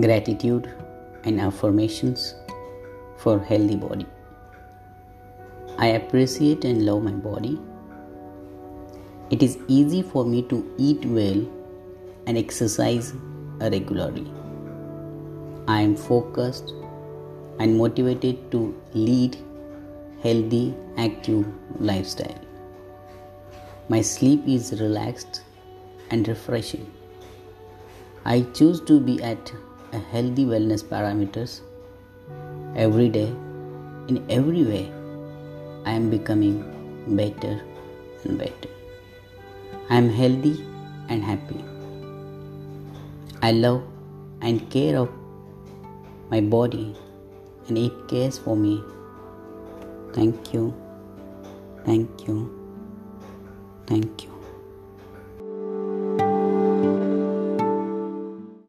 gratitude and affirmations for healthy body. I appreciate and love my body. It is easy for me to eat well and exercise regularly. I am focused and motivated to lead healthy active lifestyle. My sleep is relaxed and refreshing. I choose to be at healthy wellness parameters every day. In every way i am becoming better and better. I am healthy and happy. I love and care of my body and it cares for me. Thank you. Thank you. Thank you